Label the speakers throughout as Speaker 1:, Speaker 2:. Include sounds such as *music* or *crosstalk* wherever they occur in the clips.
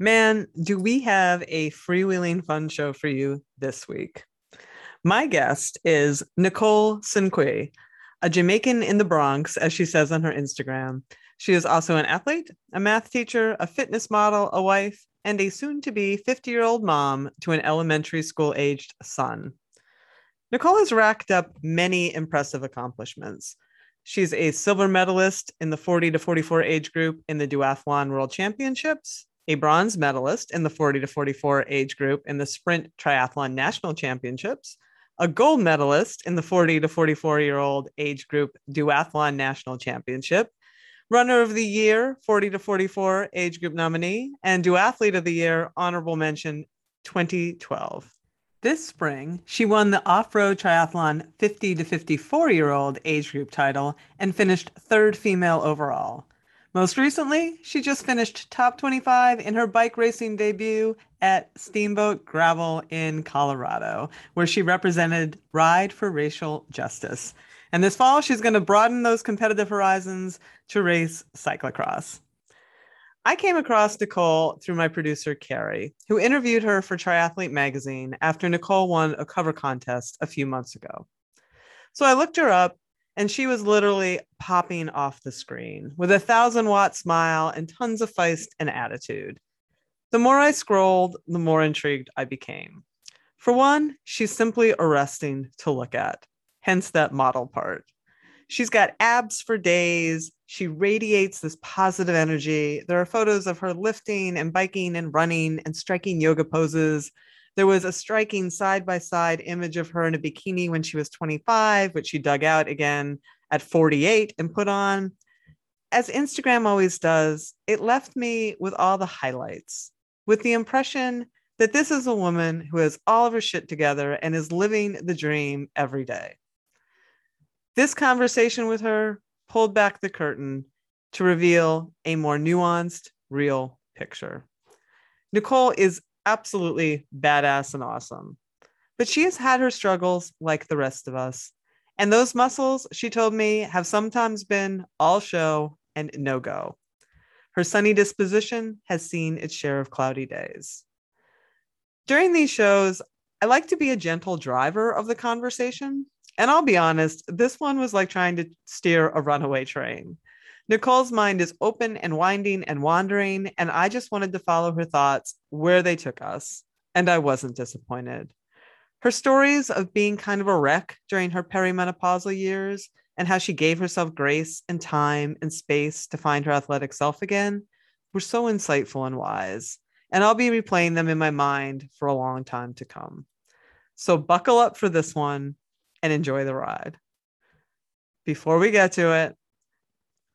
Speaker 1: Man, do we have a freewheeling fun show for you this week? My guest is Nicole Cinque, a Jamaican in the Bronx, as she says on her Instagram. She is also an athlete, a math teacher, a fitness model, a wife, and a soon to be 50 year old mom to an elementary school aged son. Nicole has racked up many impressive accomplishments. She's a silver medalist in the 40 to 44 age group in the duathlon world championships a bronze medalist in the 40 to 44 age group in the Sprint Triathlon National Championships, a gold medalist in the 40 to 44 year old age group Duathlon National Championship, runner of the year 40 to 44 age group nominee, and duathlete of the year honorable mention 2012. This spring, she won the off road triathlon 50 to 54 year old age group title and finished third female overall. Most recently, she just finished top 25 in her bike racing debut at Steamboat Gravel in Colorado, where she represented Ride for Racial Justice. And this fall, she's going to broaden those competitive horizons to race cyclocross. I came across Nicole through my producer, Carrie, who interviewed her for Triathlete magazine after Nicole won a cover contest a few months ago. So I looked her up and she was literally popping off the screen with a thousand watt smile and tons of feist and attitude. The more I scrolled, the more intrigued I became. For one, she's simply arresting to look at, hence that model part. She's got abs for days. She radiates this positive energy. There are photos of her lifting and biking and running and striking yoga poses there was a striking side by side image of her in a bikini when she was 25, which she dug out again at 48 and put on. As Instagram always does, it left me with all the highlights, with the impression that this is a woman who has all of her shit together and is living the dream every day. This conversation with her pulled back the curtain to reveal a more nuanced, real picture. Nicole is absolutely badass and awesome. But she has had her struggles like the rest of us. And those muscles, she told me, have sometimes been all show and no go. Her sunny disposition has seen its share of cloudy days. During these shows, I like to be a gentle driver of the conversation. And I'll be honest, this one was like trying to steer a runaway train. Nicole's mind is open and winding and wandering, and I just wanted to follow her thoughts where they took us, and I wasn't disappointed. Her stories of being kind of a wreck during her perimenopausal years and how she gave herself grace and time and space to find her athletic self again were so insightful and wise, and I'll be replaying them in my mind for a long time to come. So buckle up for this one and enjoy the ride. Before we get to it,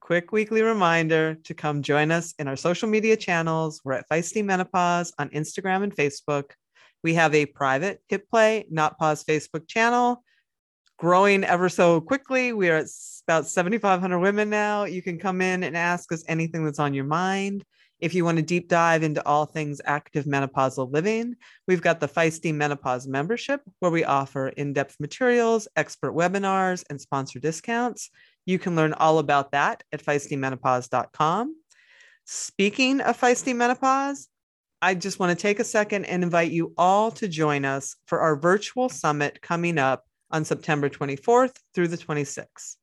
Speaker 1: quick weekly reminder to come join us in our social media channels. We're at Feisty Menopause on Instagram and Facebook. We have a private Hit Play, Not Pause Facebook channel growing ever so quickly. We are at about 7,500 women now. You can come in and ask us anything that's on your mind. If you want to deep dive into all things active menopausal living, we've got the Feisty Menopause membership, where we offer in depth materials, expert webinars, and sponsor discounts. You can learn all about that at feistymenopause.com. Speaking of feisty menopause, I just want to take a second and invite you all to join us for our virtual summit coming up on September 24th through the 26th.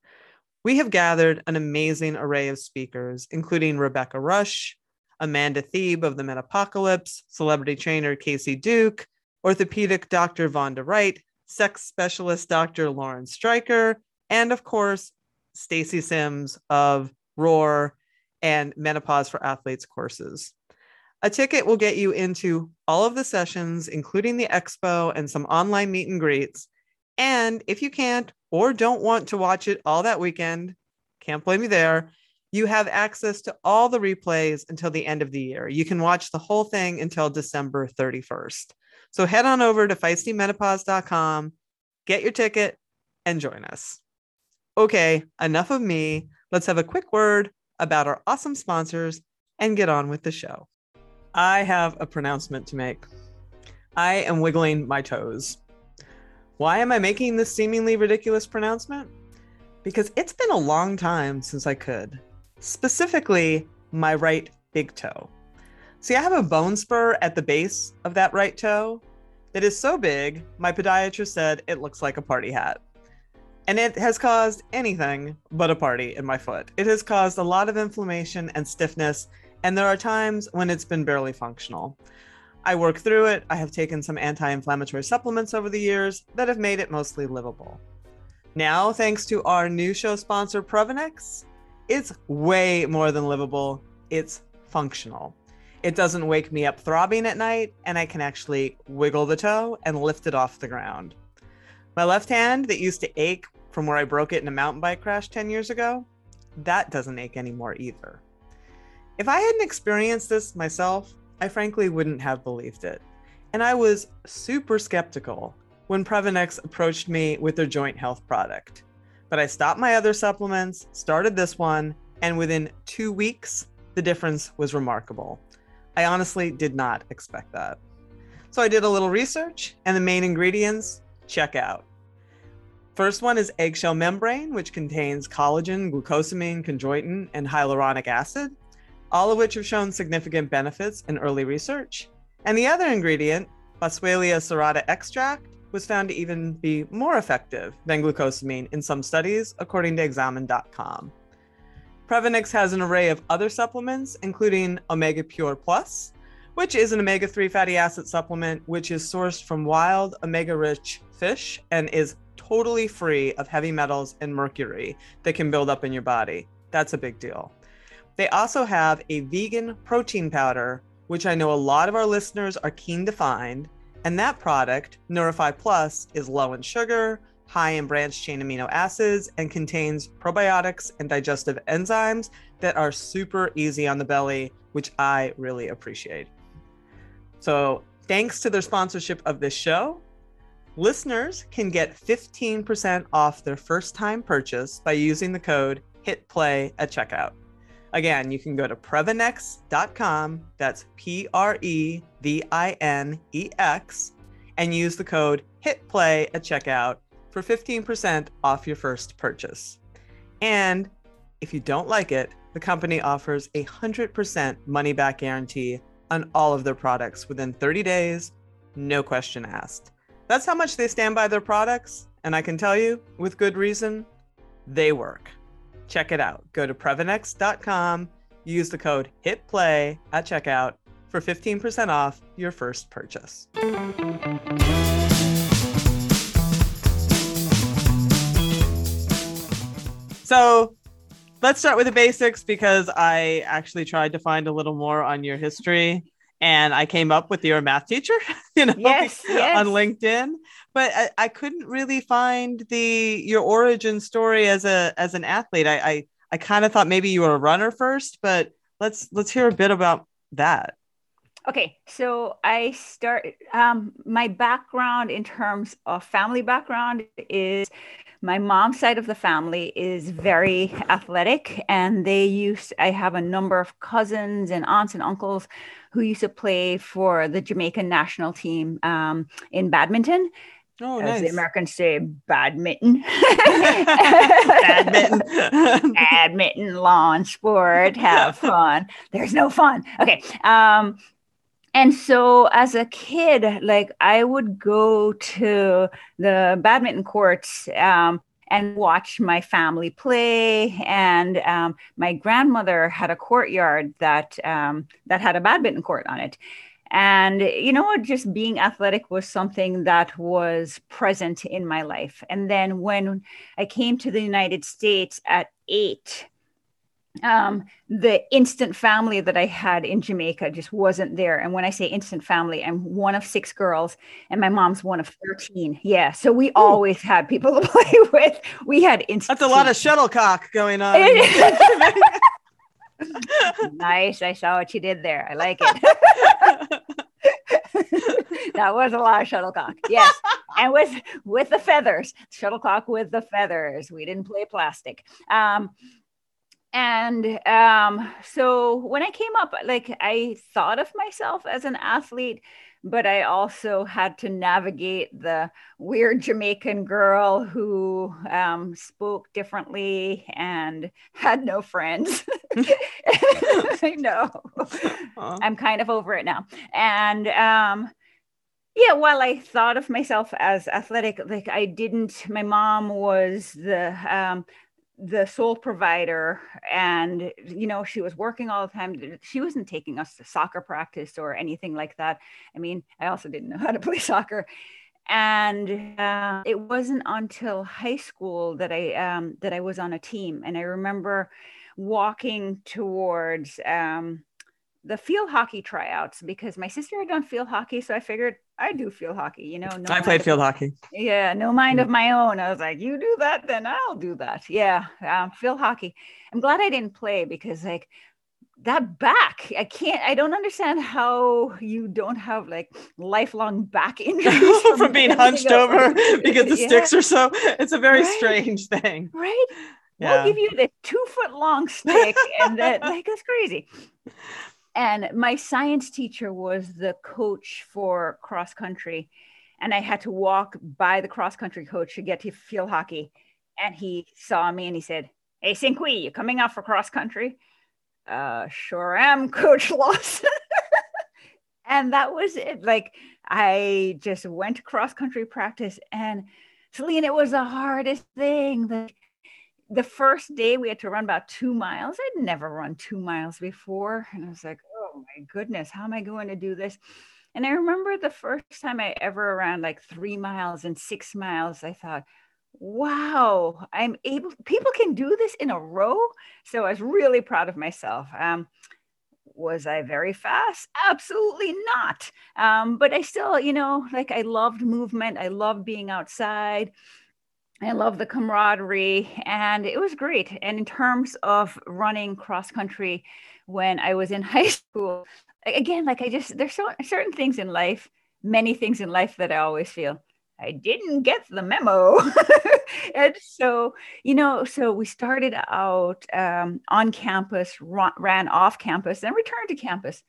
Speaker 1: We have gathered an amazing array of speakers, including Rebecca Rush, Amanda Thebe of the Menopocalypse, celebrity trainer Casey Duke, orthopedic Dr. Vonda Wright, sex specialist Dr. Lauren Streicher, and of course, Stacy Sims of Roar and Menopause for Athletes courses. A ticket will get you into all of the sessions, including the expo and some online meet and greets. And if you can't or don't want to watch it all that weekend, can't blame you there. You have access to all the replays until the end of the year. You can watch the whole thing until December 31st. So head on over to feistymenopause.com, get your ticket, and join us. Okay, enough of me. Let's have a quick word about our awesome sponsors and get on with the show. I have a pronouncement to make. I am wiggling my toes. Why am I making this seemingly ridiculous pronouncement? Because it's been a long time since I could. Specifically, my right big toe. See, I have a bone spur at the base of that right toe that is so big, my podiatrist said it looks like a party hat. And it has caused anything but a party in my foot. It has caused a lot of inflammation and stiffness, and there are times when it's been barely functional. I work through it. I have taken some anti inflammatory supplements over the years that have made it mostly livable. Now, thanks to our new show sponsor, Previnex, it's way more than livable, it's functional. It doesn't wake me up throbbing at night, and I can actually wiggle the toe and lift it off the ground. My left hand that used to ache from where I broke it in a mountain bike crash 10 years ago, that doesn't ache anymore either. If I hadn't experienced this myself, I frankly wouldn't have believed it. And I was super skeptical when Previnex approached me with their joint health product. But I stopped my other supplements, started this one, and within two weeks, the difference was remarkable. I honestly did not expect that. So I did a little research, and the main ingredients check out. First one is eggshell membrane, which contains collagen, glucosamine, chondroitin, and hyaluronic acid, all of which have shown significant benefits in early research. And the other ingredient, Boswellia serrata extract, was found to even be more effective than glucosamine in some studies, according to examine.com. Previnex has an array of other supplements, including Omega Pure Plus, which is an omega 3 fatty acid supplement which is sourced from wild omega rich fish and is totally free of heavy metals and mercury that can build up in your body. That's a big deal. They also have a vegan protein powder, which I know a lot of our listeners are keen to find. And that product, Nourify Plus, is low in sugar, high in branched chain amino acids, and contains probiotics and digestive enzymes that are super easy on the belly, which I really appreciate. So, thanks to their sponsorship of this show, listeners can get 15% off their first time purchase by using the code HITPLAY at checkout. Again, you can go to Previnex.com, that's P R E V I N E X, and use the code HITPLAY at checkout for 15% off your first purchase. And if you don't like it, the company offers a 100% money back guarantee on all of their products within 30 days, no question asked. That's how much they stand by their products, and I can tell you, with good reason, they work. Check it out. Go to Previnex.com, use the code HITPLAY at checkout for 15% off your first purchase. So let's start with the basics because I actually tried to find a little more on your history and I came up with your math teacher, *laughs* you know,
Speaker 2: yes, *laughs* yes.
Speaker 1: on LinkedIn. But I, I, couldn't really find the your origin story as a as an athlete. I I, I kind of thought maybe you were a runner first, but let's let's hear a bit about that.
Speaker 2: Okay, so I start um, my background in terms of family background is my mom's side of the family is very athletic and they used i have a number of cousins and aunts and uncles who used to play for the jamaican national team um, in badminton
Speaker 1: Oh,
Speaker 2: as
Speaker 1: nice.
Speaker 2: the Americans say, badminton.
Speaker 1: Badminton. *laughs* *laughs*
Speaker 2: badminton, lawn sport, have fun. There's no fun. Okay. Um, and so as a kid like i would go to the badminton courts um, and watch my family play. And um, my grandmother had a courtyard that um, that had a badminton court on it. And you know what just being athletic was something that was present in my life. And then when i came to the united states at eight um, the instant family that I had in Jamaica just wasn't there. And when I say instant family, I'm one of six girls, and my mom's one of 13. Yeah. So we Ooh. always had people *laughs* to play with. We had instant.
Speaker 1: That's a lot of shuttlecock going on. *laughs*
Speaker 2: nice. I saw what you did there. I like it. *laughs* that was a lot of shuttlecock. Yes. and with with the feathers, shuttlecock with the feathers. We didn't play plastic. Um, and um, so when I came up, like I thought of myself as an athlete, but I also had to navigate the weird Jamaican girl who um, spoke differently and had no friends. *laughs* I know. I'm kind of over it now. And um, yeah, while I thought of myself as athletic, like I didn't, my mom was the um, the sole provider and you know she was working all the time she wasn't taking us to soccer practice or anything like that i mean i also didn't know *laughs* how to play soccer and uh, it wasn't until high school that i um, that i was on a team and i remember walking towards um, the field hockey tryouts because my sister had done field hockey. So I figured I do field hockey, you know.
Speaker 1: No I played field
Speaker 2: of,
Speaker 1: hockey.
Speaker 2: Yeah, no mind of my own. I was like, you do that, then I'll do that. Yeah, um, field hockey. I'm glad I didn't play because like that back, I can't. I don't understand how you don't have like lifelong back *laughs* injuries *laughs*
Speaker 1: from, from being hunched over *laughs* because the yeah. sticks are so. It's a very right. strange thing,
Speaker 2: right? Yeah. We'll give you the two foot long stick, and that like that's crazy and my science teacher was the coach for cross country. And i had to walk by the cross country coach to get to field hockey. And he saw me and he said hey Sinqui, you coming out for cross country? Uh sure am *laughs* coach lawson. *laughs* And that was it. Like i just went to cross country practice. And Selene, it was the hardest thing. Like the first day we had to run about two miles. I'd never run two miles before. And I was like, oh my goodness, how am I going to do this? And I remember the first time I ever ran like three miles and six miles, I thought, wow, I'm able, people can do this in a row. So I was really proud of myself. Um, was I very fast? Absolutely not. Um, but I still, you know, like I loved movement. I loved being outside. I love the camaraderie, and it was great. And in terms of running cross country when I was in *laughs* high school, again, like I just, there's so, certain things in life, many things in life that I always feel I didn't get the memo. *laughs* and so, you know, so we started out um, on campus, ran off campus, then returned to campus.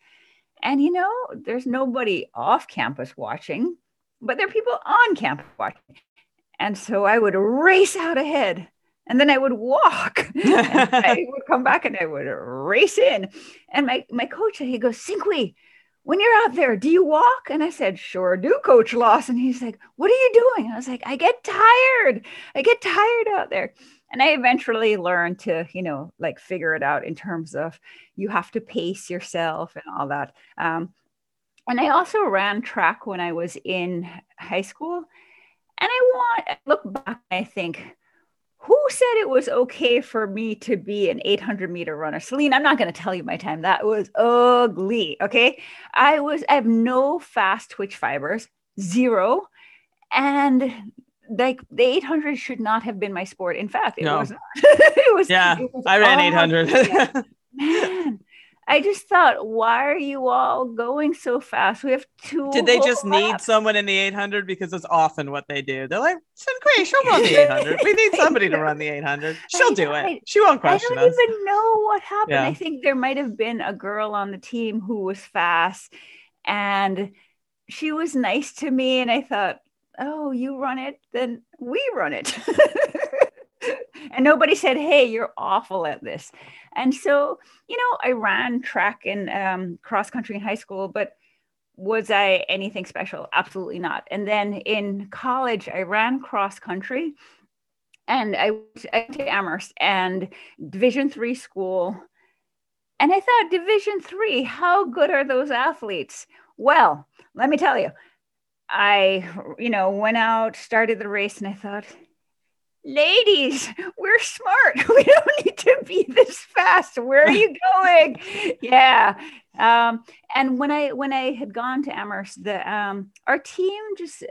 Speaker 2: And, you know, there's nobody off campus watching, but there are people on campus watching. And so I would race out ahead and then I would walk. *laughs* I would come back and I would race in. And my, my coach, he goes, Sinqui, when you're out there, do you walk? And I said, sure do, Coach Lawson. He's like, what are you doing? I was like, I get tired. I get tired out there. And I eventually learned to, you know, like figure it out in terms of you have to pace yourself and all that. Um, and I also ran track when I was in high school. And I want I look back I think, who said it was okay for me to be an 800 meter runner? Selene, I'm not going to tell you my time. That was ugly. Okay. I was, I have no fast twitch fibers, zero. And like the 800 should not have been my sport. In fact, it no. was not. *laughs*
Speaker 1: it was, yeah, it was I ran 800. *laughs*
Speaker 2: Man, I just thought, why are you all going so fast? We have two.
Speaker 1: Did they just need someone in the 800? Because it's often what they do. They're like, Sinclair, she'll run the 800. We need somebody to run the 800. *laughs* She'll do it. She won't question
Speaker 2: us. I don't
Speaker 1: us.
Speaker 2: even know what happened. Yeah. I think there might have been a girl on the team who was fast and she was nice to me. And I thought, oh, you run it, then we run it. *laughs* and nobody said, hey, you're awful at this. And so, you know, I ran track and um, cross country in high school, but was I anything special? Absolutely not. And then in college, I ran cross country and I went to Amherst and Division three school. And I thought, Division three, how good are those athletes? Well, let me tell you, I, you know, went out, started the race, and I thought, ladies, we're smart. *laughs* We don't need to be this fast. Where are you *laughs* going? yeah. Um, and when I when I had gone to Amherst, the um, our team just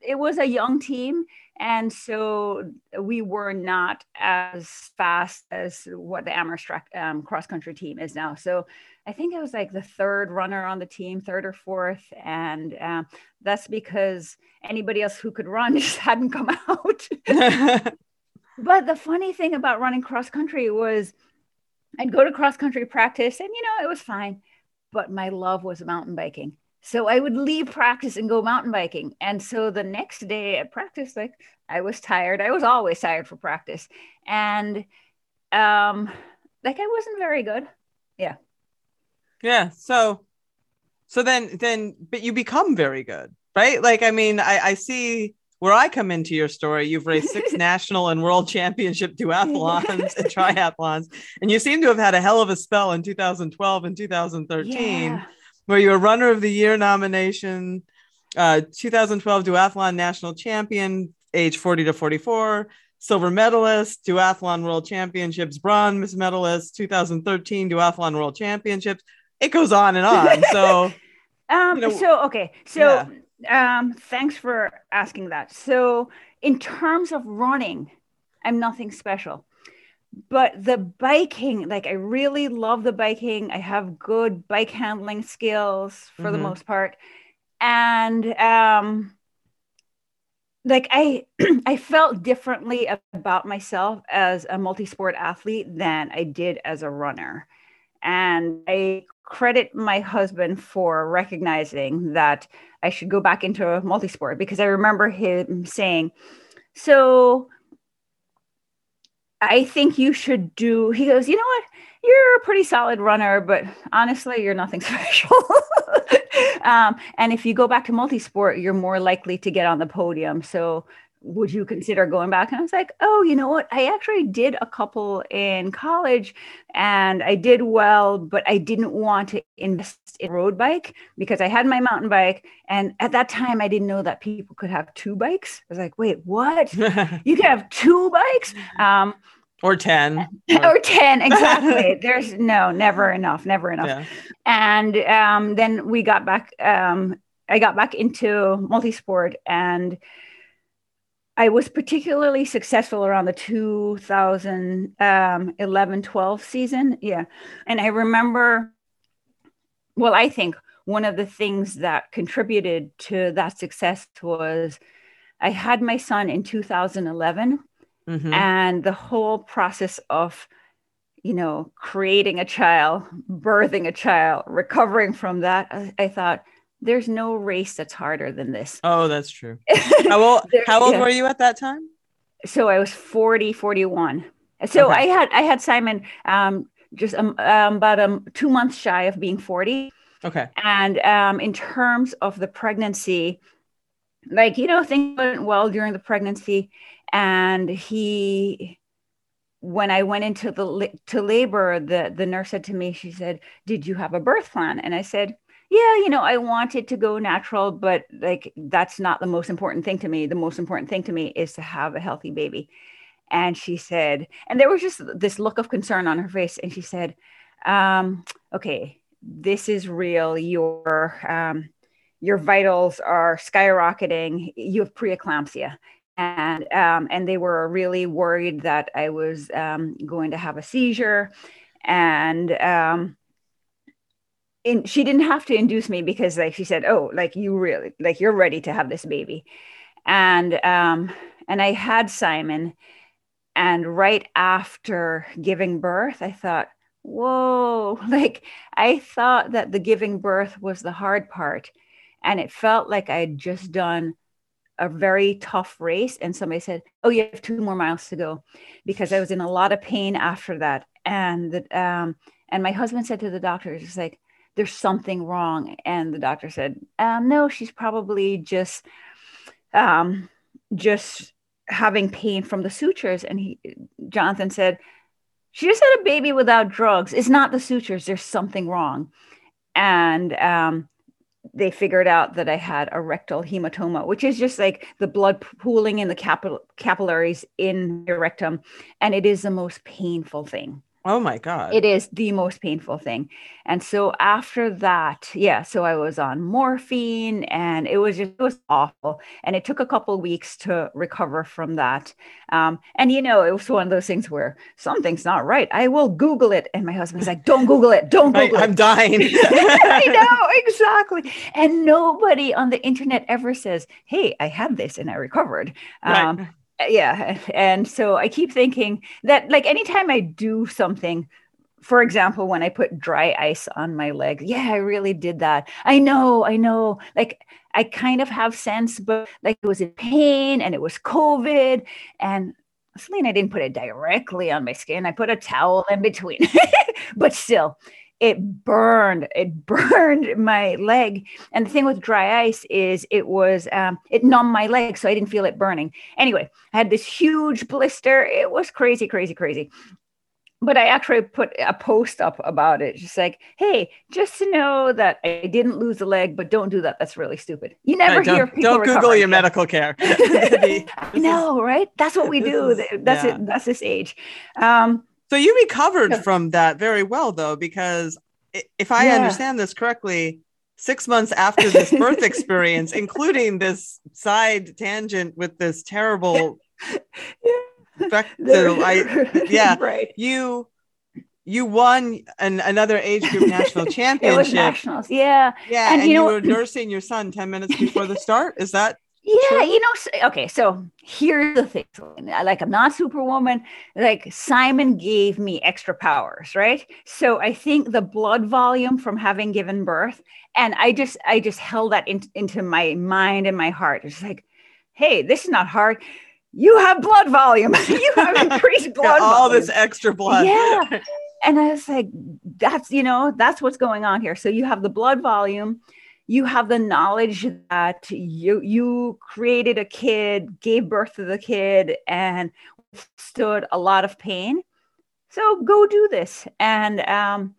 Speaker 2: it was a young team, and so we were not as fast as what the Amherst um, cross country team is now. So I think it was like the third runner on the team, third or fourth, and um, that's because anybody else who could run *laughs* just hadn't come *laughs* out. *laughs* but the funny thing about running cross country was I'd go to cross country practice, and you know it was fine, but my love was mountain biking. So I would leave practice and go mountain biking. And so the next day at practice, like I was tired. I was always tired for practice. And um like I wasn't very good. Yeah.
Speaker 1: Yeah. So so then then but you become very good, right? Like I mean, I, I see where I come into your story, you've raced six *laughs* national and world championship duathlons and *laughs* triathlons, and you seem to have had a hell of a spell in 2012 and 2013. Yeah where you were runner of the year nomination, uh, 2012 duathlon national champion, age 40 to 44, silver medalist, duathlon world championships, bronze medalist, 2013 duathlon world championships. It goes on and on. *laughs* So,
Speaker 2: um, you know, so okay, so yeah. um, thanks for asking that. So, in terms of running, I'm nothing special but the biking like i really love the biking i have good bike handling skills for mm-hmm. the most part and um like i *clears throat* i felt differently about myself as a multi-sport athlete than i did as a runner and i credit my husband for recognizing that i should go back into a multi-sport because i remember him saying so I think you should do. He goes, you know what? You're a pretty solid runner, but honestly, you're nothing *laughs* special. um, and if you go back to multi-sport, you're more likely to get on the podium. So would you consider going back? And I was like, oh, you know what? I actually did a couple in college and I did well, but I didn't want to invest in road bike because I had my mountain bike. And at that time, I didn't know that people could have two bikes. I was like, wait, what? *laughs* you can have two bikes? Um,
Speaker 1: or 10 *laughs*
Speaker 2: or 10 *laughs* exactly there's no never enough never enough yeah. and um, then we got back um, i got back into multi-sport and I was particularly successful around the 2011 um, 12 season. Yeah. And I remember, well, I think one of the things that contributed to that success was I had my son in 2011. Mm-hmm. And the whole process of, you know, creating a child, birthing a child, recovering from that, I, I thought, there's no race that's harder than this.
Speaker 1: Oh, that's true. *laughs* How old, how old yeah. were you at that time?
Speaker 2: So I was 40, 41. So okay. I had I had Simon um, just um, um, about um, two months shy of being 40.
Speaker 1: Okay.
Speaker 2: And um, in terms of the pregnancy, like, you know, things went well during the pregnancy. And he, when I went into the to labor, the, the nurse said to me, she said, did you have a birth plan? And I said, yeah, you know, I wanted to go natural, but like that's not the most important thing to me. The most important thing to me is to have a healthy baby. And she said, and there was just this look of concern on her face. And she said, um, okay, this is real. Your um, your vitals are skyrocketing. You have preeclampsia. And um, and they were really worried that I was um, going to have a seizure. And um, in, she didn't have to induce me because like she said oh like you really like you're ready to have this baby. And um and i had simon and right after giving birth i thought whoa *laughs* like i thought that the giving birth was the hard part and it felt like i had just done a very tough race and somebody said oh you have two more miles to go because i was in a lot of pain after that. And that um and my husband said to the doctor it's like there's something wrong. And the doctor said, um, no, she's probably just, um, just having pain from the sutures. And he, Jonathan said, she just had a baby without drugs. It's not the sutures. There's something wrong. And, um, they figured out that I had a rectal hematoma, which is just like the blood pooling in the capillaries in your rectum. And it is the most painful thing.
Speaker 1: Oh my God.
Speaker 2: It is the most painful thing. And so after that, yeah, so I was on morphine and it was just, it was awful. And it took a couple of weeks to recover from that. Um, and, you know, it was one of those things where something's not right. I will Google it. And my husband's like, don't Google it. Don't Google
Speaker 1: I,
Speaker 2: it.
Speaker 1: I'm dying. *laughs*
Speaker 2: I know, exactly. And nobody on the internet ever says, hey, I had this and I recovered.
Speaker 1: Right.
Speaker 2: Um, yeah and so i keep thinking that like anytime i do something for example when i put dry ice on my leg yeah i really did that i know i know like i kind of have sense but like it was in pain and it was covid and Selene, I didn't put it directly on my skin. I put a towel in between, *laughs* but still, it burned it *laughs* burned my leg. And the thing with dry ice is it was um, it numbed my leg so i didn't feel it burning. Anyway i had this huge blister. It was crazy crazy crazy. But i actually put a post up about it just like hey just to know that i didn't lose a leg but don't do that. That's really stupid. You never hear
Speaker 1: don't
Speaker 2: people
Speaker 1: don't Google your medical care. *laughs* *laughs*
Speaker 2: I know right? That's what we do.
Speaker 1: is-
Speaker 2: that's
Speaker 1: yeah.
Speaker 2: it that's this age. Um
Speaker 1: So you recovered
Speaker 2: Yeah.
Speaker 1: from that very well, though, because if I
Speaker 2: Yeah.
Speaker 1: understand this correctly, six months after this birth experience, including this side tangent with this terrible, vector, I, yeah, *laughs*
Speaker 2: right
Speaker 1: you you won an, another age group *laughs* national championship.
Speaker 2: nationals yeah
Speaker 1: yeah,
Speaker 2: and
Speaker 1: and,
Speaker 2: you
Speaker 1: you,
Speaker 2: know-
Speaker 1: were nursing your son ten minutes before the start. Is that
Speaker 2: Yeah, you know, okay, so here's the thing. I- Like, I'm not superwoman. Like, Simon gave me extra powers, right? So I think the blood volume from having given birth, and I just, I just held that in, into my mind and my heart. It's like, hey, this is not hard. You have blood volume. *laughs* you have *laughs* increased blood
Speaker 1: all
Speaker 2: volume.
Speaker 1: this extra blood?
Speaker 2: Yeah. *laughs* And I was like, that's, you know, that's what's going on here. So you have the blood volume, you have the knowledge that you you created a kid, gave birth to the kid, and stood a lot of pain. So go do this. And um,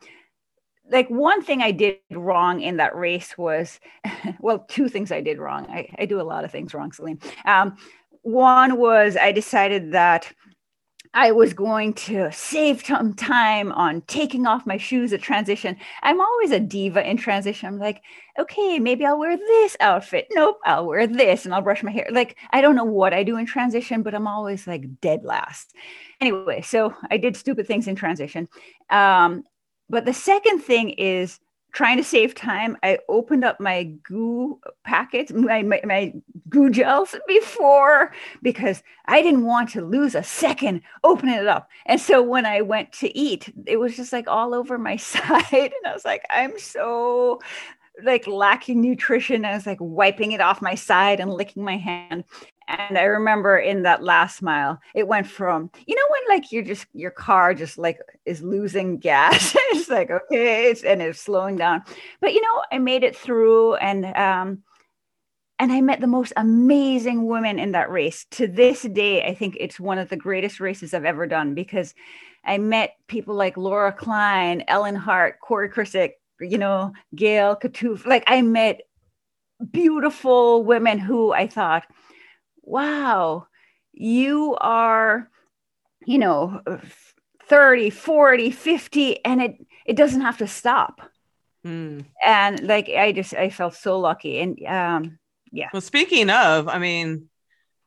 Speaker 2: like one thing I did wrong in that race was, *laughs* well, two things I did wrong. I, I do a lot of things wrong, Selene. Um, one was I decided that I was going to save some time on taking off my shoes at transition. I'm always a diva in transition. I'm like, okay, maybe I'll wear this outfit. Nope, I'll wear this and I'll brush my hair. Like, I don't know what I do in transition, but I'm always like dead last. Anyway, so I did stupid things in transition. Um, but the second thing is trying to save time. I opened up my goo packets, my, my, my goo gels before because I didn't want to lose a second opening it up. And so when I went to eat, it was just like all over my *laughs* side. And I was like, I'm so like lacking nutrition. I was like wiping it off my side and licking my hand. And I remember in that last mile, it went from, you know, when like you're just, your car just like is losing *laughs* gas. it's like, okay, it's, and it's slowing down. But, you know, I made it through and, um, and I met the most amazing women in that race. To this day, I think it's one of the greatest races I've ever done because I met people like Laura Klein, Ellen Hart, Corey Krisick, you know, Gail Katoof. Like I met beautiful women who I thought, wow, you are, you know, 30, 40, 50, and it it doesn't have to stop.
Speaker 1: Hmm.
Speaker 2: And like I just I felt so lucky. And um yeah.
Speaker 1: Well, speaking of, I mean,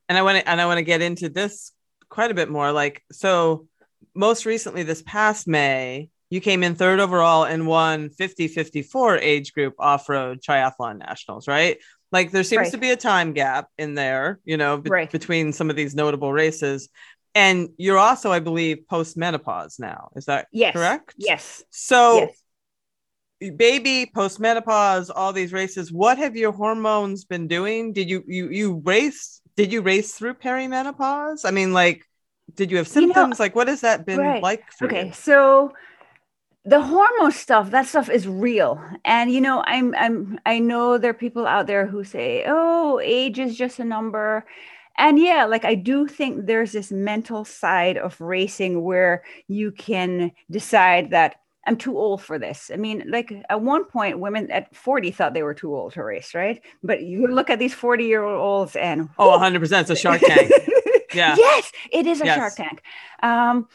Speaker 1: and I want to and I want to get into this quite a bit more. Like, so most recently, this past May, you came in third overall and won 50-54 age group off-road triathlon nationals, right? Like, there seems
Speaker 2: Right.
Speaker 1: to be a time gap in there, you know, be-
Speaker 2: Right.
Speaker 1: between some of these notable races. And you're also, I believe, post menopause now. Is that
Speaker 2: yes.
Speaker 1: correct?
Speaker 2: Yes.
Speaker 1: So
Speaker 2: yes.
Speaker 1: baby postmenopause all these races what have your hormones been doing did you you you race did you race through perimenopause i mean like did you have
Speaker 2: You know,
Speaker 1: symptoms like what has that been
Speaker 2: right.
Speaker 1: like for
Speaker 2: Okay,
Speaker 1: you
Speaker 2: so the hormone stuff, that stuff is real. And you know, I'm I'm I know there are people out there who say, "Oh, age is just a number." And yeah, like I do think there's this mental side of racing where you can decide that I'm too old for this. I mean, like at one point, women at 40 thought they were too old to race, right? But you look at these 40 year olds and
Speaker 1: oh 100% it's a shark tank *laughs* Yeah.
Speaker 2: yes, it is a
Speaker 1: Yes.
Speaker 2: Shark Tank. Um,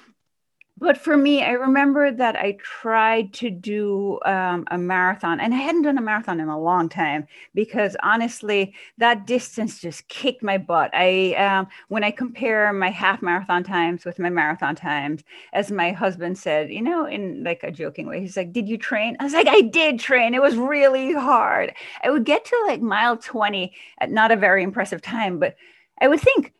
Speaker 2: but for me, I remember that I tried to do um, a marathon, and I hadn't done a marathon in a long time because honestly, that distance just kicked my butt. I um, when I compare my half marathon times with my marathon times, as my husband said, you know, in like a joking way, he's like, "Did you train?" I was like, "I did train. It was really hard. I would get to like mile twenty at not a very impressive time, but." I would think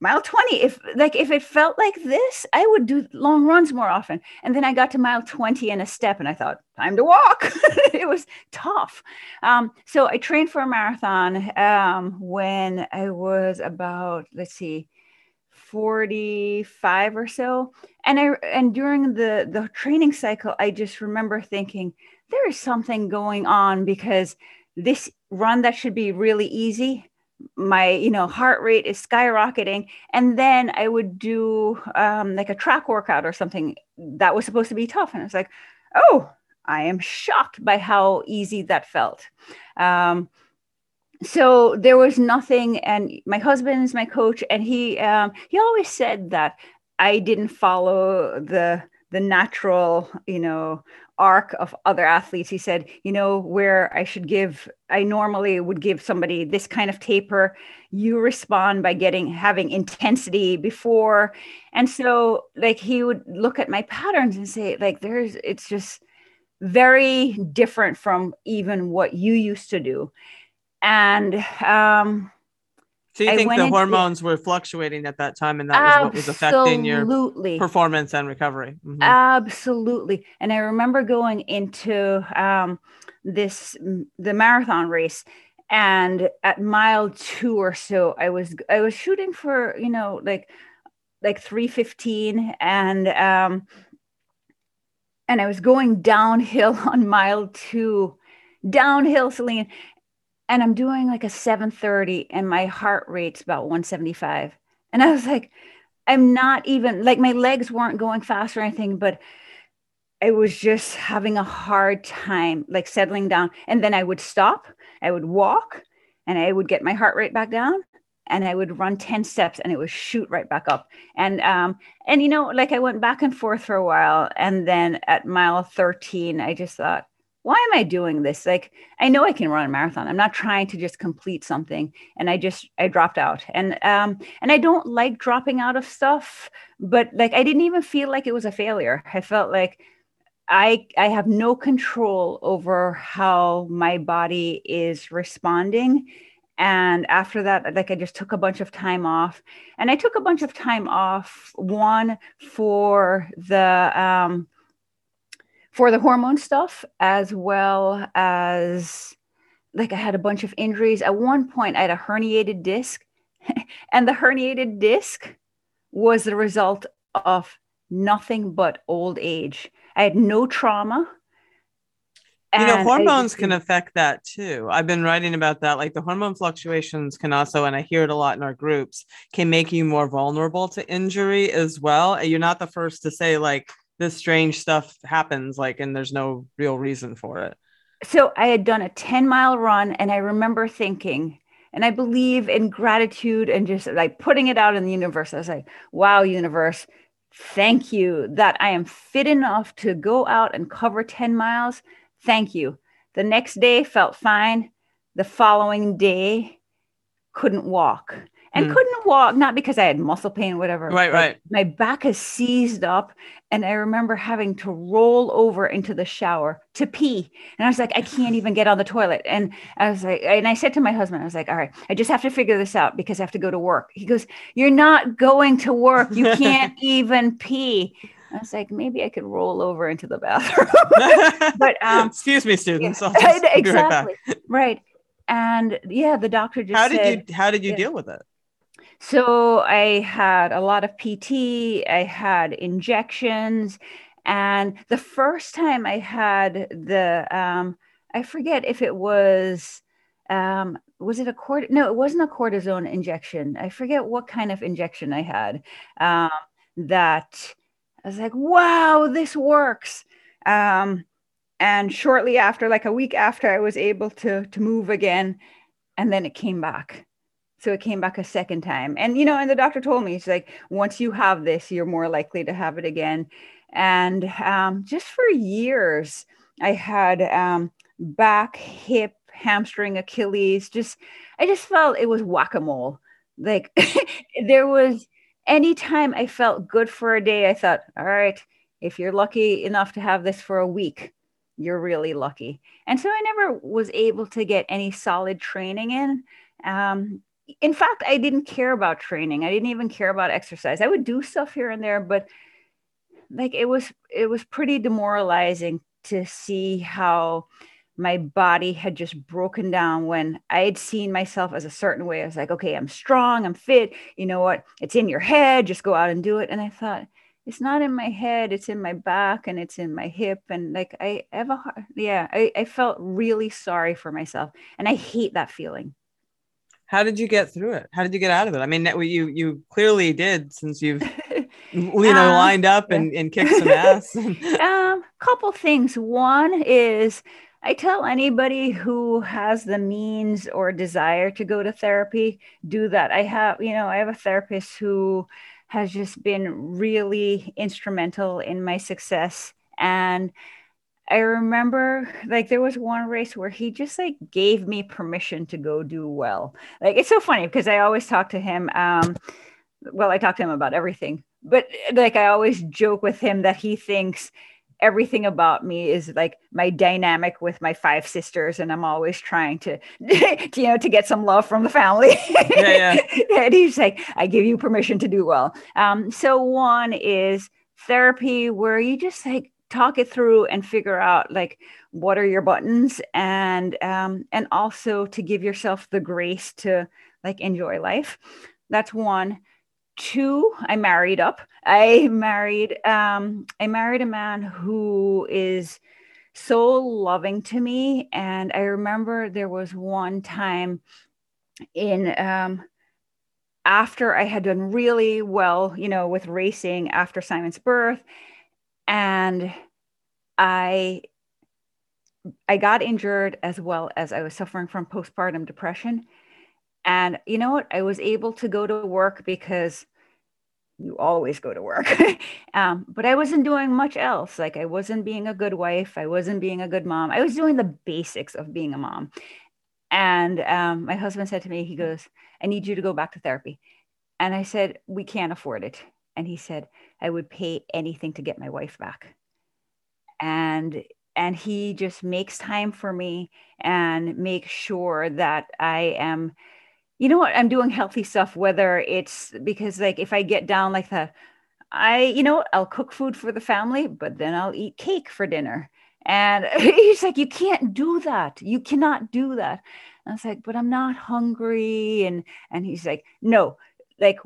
Speaker 2: mile 20 if like if it felt like this i would do long runs more often. And then i got to mile 20 in a step and i thought time to walk. *laughs* It was tough. Um, so i trained for a marathon um, when i was about let's see 45 or so. And i and during the the training cycle i just remember thinking there is something going on because this run that should be really easy my you know heart rate is skyrocketing and then i would do um, like a track workout or something that was supposed to be tough and i was like oh i am shocked by how easy that felt. Um, so there was nothing and my husband is my coach and he um, he always said that i didn't follow the the natural you know arc of other athletes. He said, you know, where I should give, I normally would give somebody this kind of taper. You respond by getting, having intensity before. And so, like, he would look at my patterns and say, like, there's, it's just very different from even what you used to do. And, um,
Speaker 1: so you I think the hormones were fluctuating at that time, and that was what was affecting your performance and recovery.
Speaker 2: Mm-hmm. Absolutely. And I remember going into um, this the marathon race, and at mile two or so, I was I was shooting for you know like like three fifteen, and um, and I was going downhill *laughs* on mile two downhill, Selene, and I'm doing like a 730 and my heart rate's about 175. And I was like, I'm not even like my legs weren't going fast or anything, but I was just having a hard time like settling down. And then I would stop, I would walk, and I would get my heart rate back down and I would run 10 steps and it would shoot right back up. And um, and you know, like I went back and forth for a while. And then at mile 13, I just thought, why am I doing this? Like, I know I can run a marathon. I'm not trying to just complete something. And I just, I dropped out. And, um, and I don't like dropping out of stuff, but like, I didn't even feel like it was a failure. I felt like I, I have no control over how my body is responding. And after that, like I just took a bunch of time off. And I took a bunch of time off, one for the, um, for the hormone stuff as well as like I had a bunch of injuries. At one point, I had a herniated disc, *laughs* and the herniated disc was the result of nothing but old age. I had no trauma.
Speaker 1: You know, hormones can affect that too. I've been writing about that. Like the hormone fluctuations can also, and I hear it a lot in our groups, can make you more vulnerable to injury as well. You're not the first to say, like, this strange stuff happens like and there's no real reason for it.
Speaker 2: So i had done a 10 mile run and i remember thinking and i believe in gratitude and just like putting it out in the universe. I was like wow universe thank you that i am fit enough to go out and cover 10 miles. Thank you. The next day felt fine. The following day couldn't walk and mm. couldn't walk, not because I had muscle pain, whatever.
Speaker 1: Right, right.
Speaker 2: My back is seized up. And I remember having to roll over into the shower to pee. And I was like, I can't even get on the toilet. And I was like, and I said to my husband, I was like, all right, I just have to figure this out because I have to go to work. He goes, You're not going to work. You can't *laughs* even pee. I was like, maybe I could roll over into the bathroom. *laughs*
Speaker 1: but um, excuse me, students.
Speaker 2: Yeah, *laughs* exactly. Right, right. And yeah, the doctor just
Speaker 1: how did
Speaker 2: said,
Speaker 1: you how did you yeah. deal with it?
Speaker 2: So I had a lot of PT, I had injections, and the first time I had the, um, I forget if it was, um, was it a cord? No, it wasn't a cortisone injection. I forget what kind of injection I had. Um, that I was like, wow, this works. Um, and shortly after, like a week after, I was able to to move again, and then it came back so it came back a second time and you know and the doctor told me he's like once you have this you're more likely to have it again And um, just for years, I had um, back, hip, hamstring, Achilles. Just, I just felt it was whack a mole. Like *laughs* there was, anytime I felt good for a day, I thought, all right, if you're lucky enough to have this for a week, you're really lucky. And so I never was able to get any solid training in. Um, in fact, I didn't care about training. I didn't even care about exercise. I would do stuff here and there, but like it was it was pretty demoralizing to see how my body had just broken down when I had seen myself as a certain way. I was like, okay, I'm strong, I'm fit. You know what? It's in your head. Just go out and do it. And I thought, it's not in my head it's in my back and it's in my hip and like i have a yeah I, I felt really sorry for myself and i hate that feeling
Speaker 1: how did you get through it how did you get out of it i mean you you clearly did since you've *laughs* you know um, lined up and, and kicked some ass *laughs*
Speaker 2: um couple things one is I tell anybody who has the means or desire to go to therapy, do that. I have, you know, I have a therapist who has just been really instrumental in my success. And I remember like there was one race where he just like gave me permission to go do well. Like it's so funny because I always talk to him. Um, well, I talk to him about everything, but like I always joke with him that he thinks everything about me is like my dynamic with my five sisters and i'm always trying to, to *laughs* you know to get some love from the family yeah, yeah. *laughs* and he's like i give you permission to do well um, so one is therapy where you just like talk it through and figure out like what are your buttons and um, and also to give yourself the grace to like enjoy life. That's one. Two i married up. I married um i married a man who is so loving to me. And i remember there was one time in um after i had done really well you know with racing after simon's birth and i i got injured as well as i was suffering from postpartum depression and you know what? I was able to go to work because you always go to work. *laughs* um, but I wasn't doing much else. Like I wasn't being a good wife. I wasn't being a good mom. I was doing the basics of being a mom. And um, my husband said to me, he goes, I need you to go back to therapy. And I said, we can't afford it. And he said, I would pay anything to get my wife back. And and he just makes time for me and makes sure that I am you know what i'm doing healthy stuff whether it's because like if i get down like the i you know i'll cook food for the family but then i'll eat cake for dinner. And *laughs* he's like you can't do that. You cannot do that. And i was like but i'm not hungry. And and he's like no like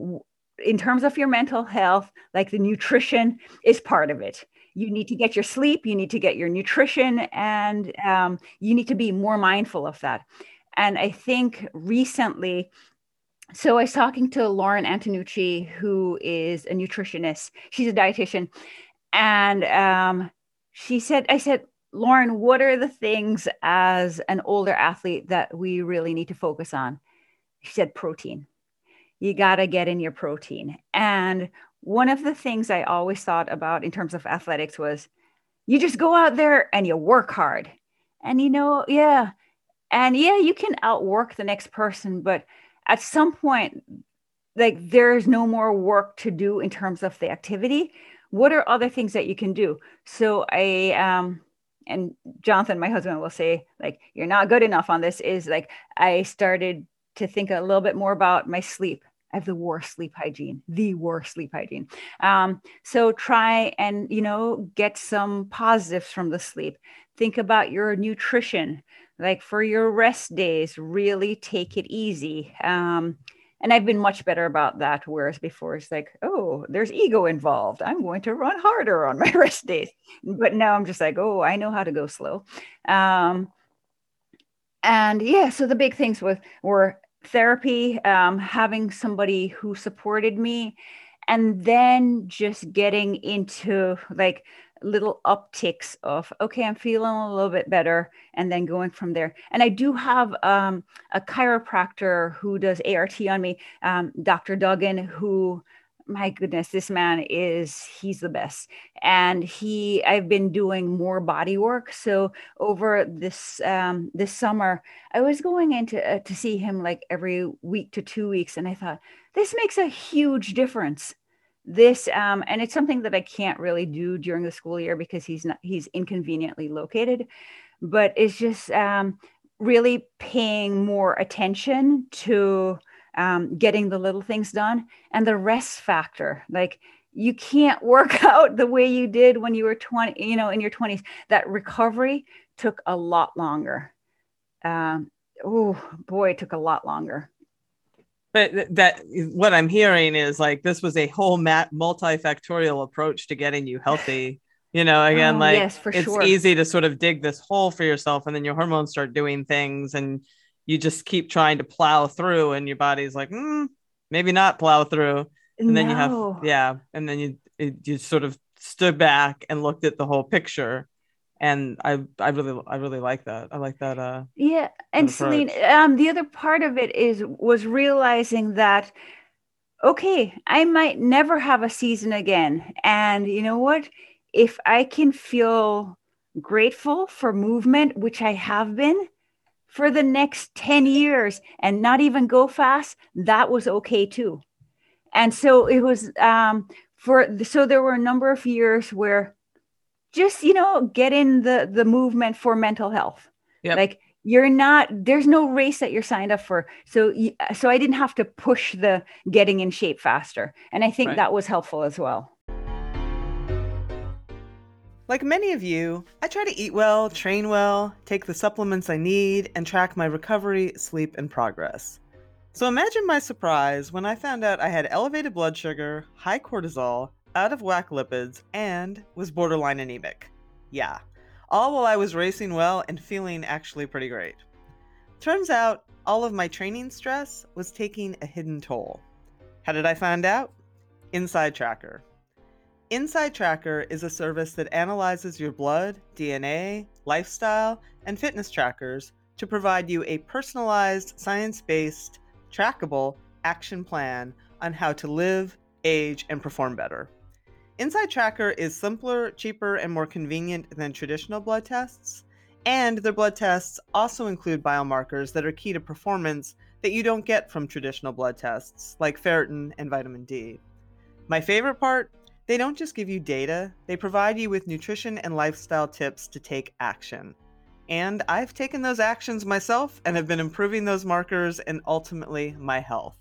Speaker 2: in terms of your mental health like the nutrition is part of it you need to get your sleep you need to get your nutrition and um, you need to be more mindful of that and I think recently, so I was talking to Lauren Antonucci, who is a nutritionist. She's a dietitian. And um, she said, I said, Lauren, what are the things as an older athlete that we really need to focus on? She said, protein. You got to get in your protein. And one of the things I always thought about in terms of athletics was you just go out there and you work hard. And you know, yeah, and yeah you can outwork the next person but at some point like there's no more work to do in terms of the activity what are other things that you can do so i um and jonathan my husband will say like you're not good enough on this is like i started to think a little bit more about my sleep Have the worst sleep hygiene, the worst sleep hygiene. Um, so try and you know get some positives from the sleep. Think about your nutrition. Like for your rest days really take it easy. Um, and i've been much better about that whereas before it's like oh there's ego involved. I'm going to run harder on my *laughs* rest days. But now i'm just like oh i know how to go slow. Um, and yeah so the big things with were therapy um, having somebody who supported me and then just getting into like little upticks of okay i'm feeling a little bit better and then going from there. And i do have um, a chiropractor who does art on me um, dr duggan who my goodness, this man is, he's the best. And he, I've been doing more body work. So over this, um, this summer, I was going into uh, to see him like every week to two weeks. And I thought, this makes a huge difference. This, um, and it's something that I can't really do during the school year because he's not, he's inconveniently located, but it's just, um, really paying more attention to, um, getting the little things done. And the rest factor like you can't work *laughs* out the way you did when you were 20 you know in your 20s that recovery took a lot longer. Um, oh boy it took a lot longer.
Speaker 1: But that what i'm hearing is like this was a whole mat multifactorial approach to getting you healthy. You know again oh, like yes, it's sure. easy to sort of dig this hole for yourself and then your hormones start doing things and you just keep trying to plow through and your body's like mm, maybe not plow through. And no. then you have yeah and then you it, you sort of stood back and looked at the whole picture. And i i really i really like that. I like that uh
Speaker 2: yeah and Selene um the other part of it is was realizing that okay i might never have a season again. And you know what? If i can feel grateful for movement which i have been for the next 10 years and not even go fast, that was okay too. And so it was um, for, so there were a number of years where just, you know, get in the, the movement for mental health. Yep. Like you're not, there's no race that you're signed up for. So, so I didn't have to push the getting in shape faster. And I think right. that was helpful as well.
Speaker 1: Like many of you, I try to eat well, train well, take the supplements I need, and track my recovery, sleep, and progress. So imagine my surprise when I found out I had elevated blood sugar, high cortisol, out of whack lipids, and was borderline anemic. Yeah, all while I was racing well and feeling actually pretty great. Turns out, all of my training stress was taking a hidden toll. How did I find out? Inside Tracker. Inside Tracker is a service that analyzes your blood, DNA, lifestyle, and fitness trackers to provide you a personalized, science based, trackable action plan on how to live, age, and perform better. Inside Tracker is simpler, cheaper, and more convenient than traditional blood tests, and their blood tests also include biomarkers that are key to performance that you don't get from traditional blood tests, like ferritin and vitamin D. My favorite part they don't just give you data, they provide you with nutrition and lifestyle tips to take action. And I've taken those actions myself and have been improving those markers and ultimately my health.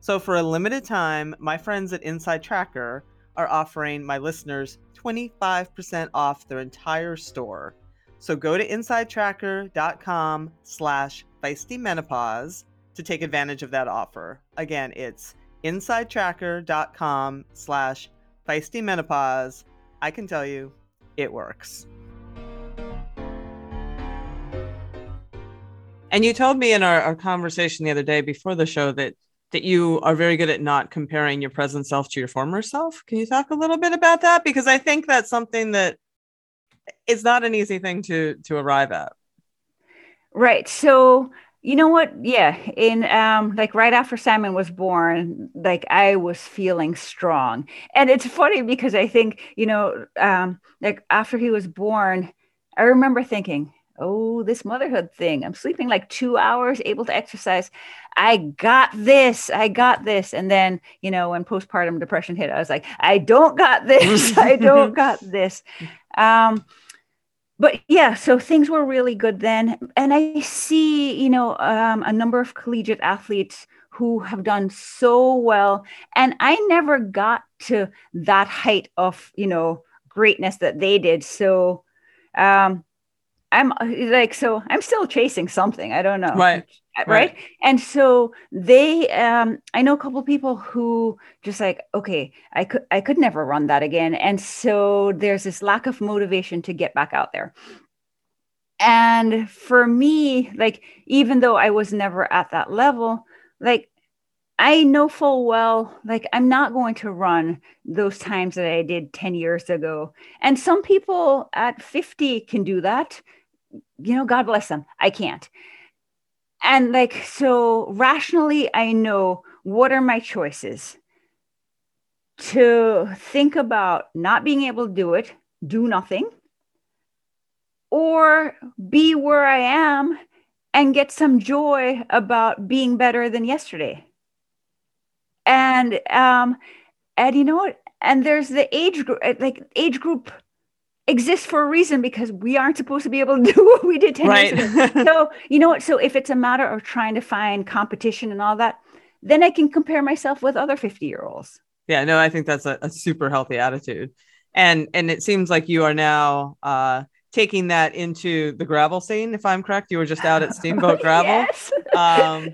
Speaker 1: So, for a limited time, my friends at Inside Tracker are offering my listeners 25% off their entire store. So go to insidetracker.com slash feistymenopause to take advantage of that offer. Again, it's insidetracker.com slash feisty menopause, I can tell you, it works. And you told me in our, our conversation the other day before the show that that you are very good at not comparing your present self to your former self. Can you talk a little bit about that? Because I think that's something that is not an easy thing to to arrive at.
Speaker 2: Right. So you know what? Yeah in um like right after simon was born like i was feeling strong. And it's funny because i think you know um like after he was born i remember thinking oh this motherhood thing. I'm sleeping like two hours able to exercise. I got this. I got this. And then you know when postpartum depression hit i was like i don't got this. *laughs* I don't *laughs* got this. Um but yeah, so things were really good then. And I see, you know, um, a number of collegiate athletes who have done so well. And I never got to that height of, you know, greatness that they did. So um, I'm like, so I'm still chasing something. I don't know.
Speaker 1: Right
Speaker 2: right? right? And so they, um, I know a couple people who just like, okay, I could, I could never run that again, and so there's this lack of motivation to get back out there. And for me, like, even though I was never at that level, like, I know full well, like, I'm not going to run those times that I did 10 years ago. And some people at 50 can do that. You know, God bless them. I can't and like so rationally i know what are my choices to think about not being able to do it, do nothing, or be where I am and get some joy about being better than yesterday. And um, and you know what? And there's the age group, like age group exists for a reason because we aren't supposed to be able to do *laughs* what we did 10 right. years ago. *laughs* so, you know what? So if it's a matter of trying to find competition and all that, then I can compare myself with other 50 year olds.
Speaker 1: Yeah, no, I think that's a, a, super healthy attitude. And and it seems like you are now uh taking that into the gravel scene, if I'm correct. You were just out at *laughs* Steamboat Gravel.
Speaker 2: yes.
Speaker 1: um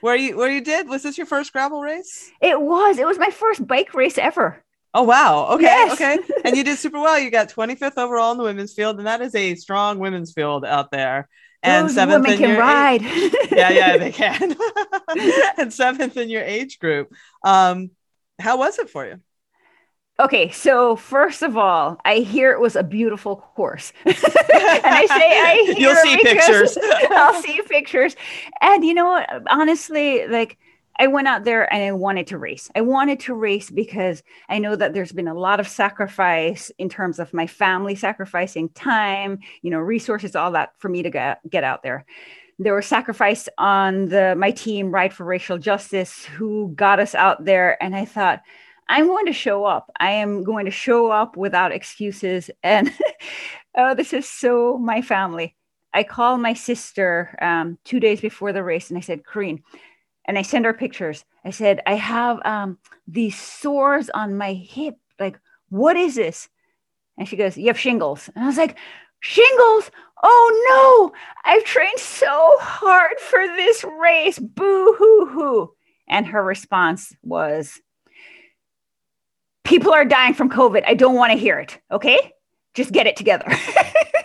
Speaker 1: where you where you did was this your first gravel race?
Speaker 2: It was. It was my first bike race ever.
Speaker 1: Oh wow. Okay. Yes. Okay. And you did super well. You got 25th overall in the women's field, and that is a strong women's field out there. And
Speaker 2: Those seventh women can ride. *laughs*
Speaker 1: yeah, yeah, they can. *laughs* and seventh in your age group. Um, how was it for you?
Speaker 2: Okay, so first of all, I hear it was a beautiful course. *laughs* and I say I hear
Speaker 1: You'll see pictures.
Speaker 2: I'll see pictures. And you know what? Honestly, like I went out there and I wanted to race. I wanted to race because I know that there's been a lot of sacrifice in terms of my family sacrificing time, you know, resources, all that for me to get, get out there. There was sacrifice on the my team, Ride for Racial Justice, who got us out there. And I thought, I'm going to show up. I am going to show up without excuses. *laughs* And oh, this is so my family. I called my sister um, two days before the race and I said, Corrine, and I sent her pictures. I said, I have um, these sores on my hip. Like, what is this? And she goes, You have shingles. And I was like, Shingles? Oh no, I've trained so hard for this race. Boo hoo hoo. And her response was, People are dying from COVID. I don't want to hear it. Okay. Just get it together. *laughs*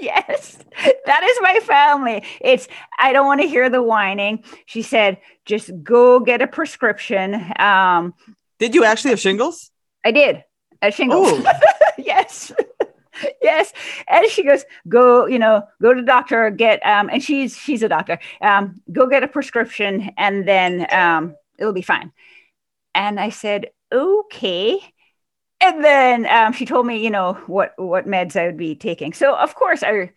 Speaker 2: *laughs* yes, that is my family. It's, I don't want to hear the whining. She said, just go get a prescription. Um,
Speaker 1: did you actually have shingles?
Speaker 2: I did. Uh, shingles. *laughs* yes. *laughs* yes. And she goes, go, you know, go to the doctor, get, um, and she's, she's a doctor, um, go get a prescription and then, um, it'll be fine. And I said, okay and then um, she told me, you know, what what meds I would be taking. So of course I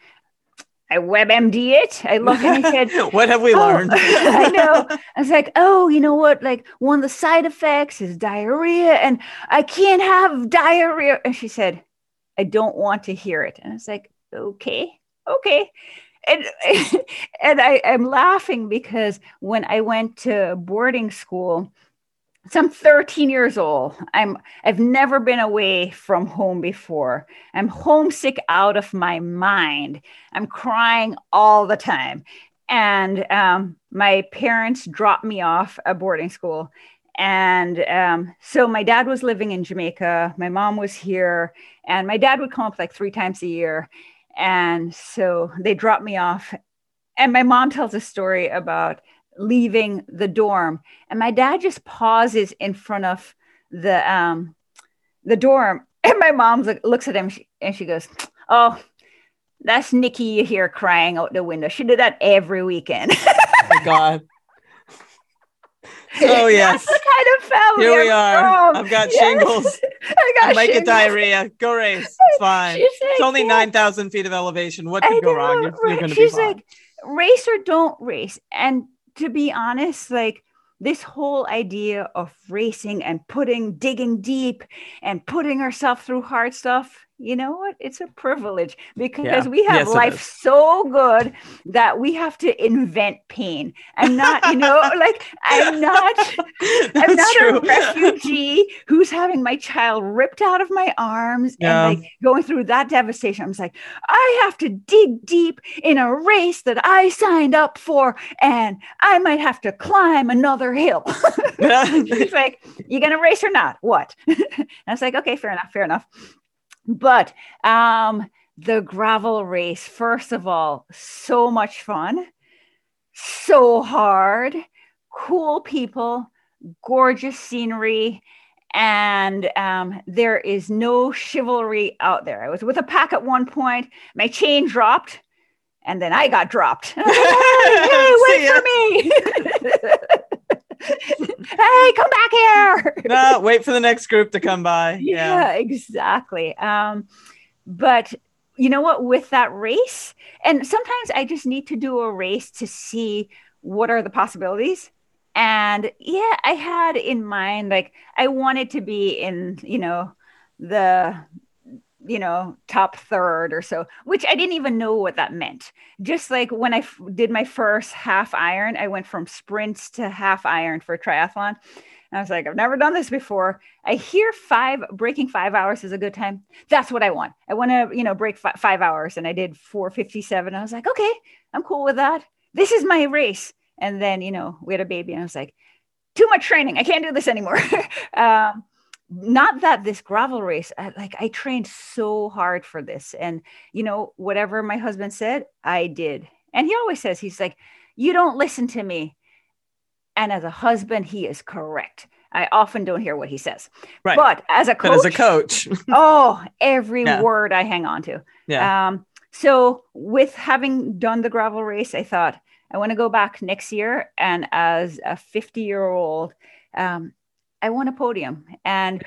Speaker 2: I WebMD it. I looked and I said, *laughs*
Speaker 1: "What have we
Speaker 2: oh,
Speaker 1: learned?" *laughs*
Speaker 2: I know. I was like, "Oh, you know what? Like one of the side effects is diarrhea, and I can't have diarrhea." And she said, "I don't want to hear it." And I was like, "Okay, okay." And *laughs* and I, I'm laughing because when I went to boarding school, so I'm 13 years old. I'm I've never been away from home before. I'm homesick out of my mind. I'm crying all the time. And um, my parents dropped me off at boarding school. And um, so my dad was living in Jamaica. My mom was here. And my dad would come up like three times a year. And so they dropped me off. And my mom tells a story about leaving the dorm. And my dad just pauses in front of the um the dorm. *laughs* And my mom looks at him and she goes oh that's nikki you hear crying out the window. She did that every weekend. *laughs*
Speaker 1: Oh god. *laughs* Oh yes
Speaker 2: that's the kind of family
Speaker 1: here we I'm are. from. i've got yes. shingles. I got I might get diarrhea. Go race it's fine. Like, it's only yeah. 9000 feet of elevation. What could go wrong? You're, you're gonna She's be fine. like
Speaker 2: race or don't race. And to be honest, like this whole idea of racing and putting, digging deep and putting herself through hard stuff, you know what? It's a privilege because yeah. we have yes, life so good that we have to invent pain. I'm not, you know, *laughs* like I'm not, I'm not true. a refugee *laughs* who's having my child ripped out of my arms yeah. and like going through that devastation. I'm just like, I have to dig deep in a race that I signed up for, and I might have to climb another hill. *laughs* it's like, you gonna race or not? What? and I was like, okay, fair enough, fair enough. But um, the gravel race, first of all, so much fun, so hard, cool people, gorgeous scenery, and um, there is no chivalry out there. I was with a pack at one point, my chain dropped, and then I got dropped. *laughs* *laughs* hey, wait for me. *laughs* *laughs* hey, come back here. *laughs*
Speaker 1: no, wait for the next group to come by.
Speaker 2: Yeah,
Speaker 1: Yeah.
Speaker 2: exactly. Um, but you know what? With that race, and sometimes I just need to do a race to see what are the possibilities. And yeah, I had in mind like I wanted to be in, you know, the you know top third or so which i didn't even know what that meant. Just like when I f- did my first half iron i went from sprints to half iron for triathlon. And i was like i've never done this before. I hear five breaking five hours is a good time. That's what i want. I want to you know break fi- five hours and i did 457 i was like okay i'm cool with that. This is my race. And then you know we had a baby and i was like too much training. I can't do this anymore. *laughs* Um, not that this gravel race I, like i trained so hard for this and you know whatever my husband said i did and he always says he's like you don't listen to me and as a husband he is correct i often don't hear what he says
Speaker 1: Right.
Speaker 2: but as a
Speaker 1: but
Speaker 2: coach
Speaker 1: as a coach, *laughs*
Speaker 2: oh every
Speaker 1: Yeah.
Speaker 2: word i hang on to
Speaker 1: yeah.
Speaker 2: um, so with having done the gravel race, I thought I want to go back next year, and as a 50 year old, um, I want a podium, and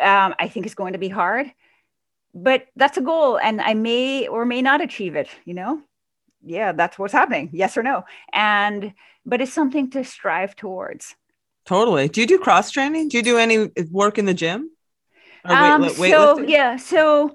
Speaker 2: um, I think it's going to be hard, but that's a goal, and I may or may not achieve it. You know, yeah, that's what's happening. Yes or no, and but it's something to strive towards.
Speaker 1: totally. Do you do cross training? Do you do any work in the gym?
Speaker 2: Um,
Speaker 1: weight-
Speaker 2: so
Speaker 1: weightlifting?
Speaker 2: yeah, so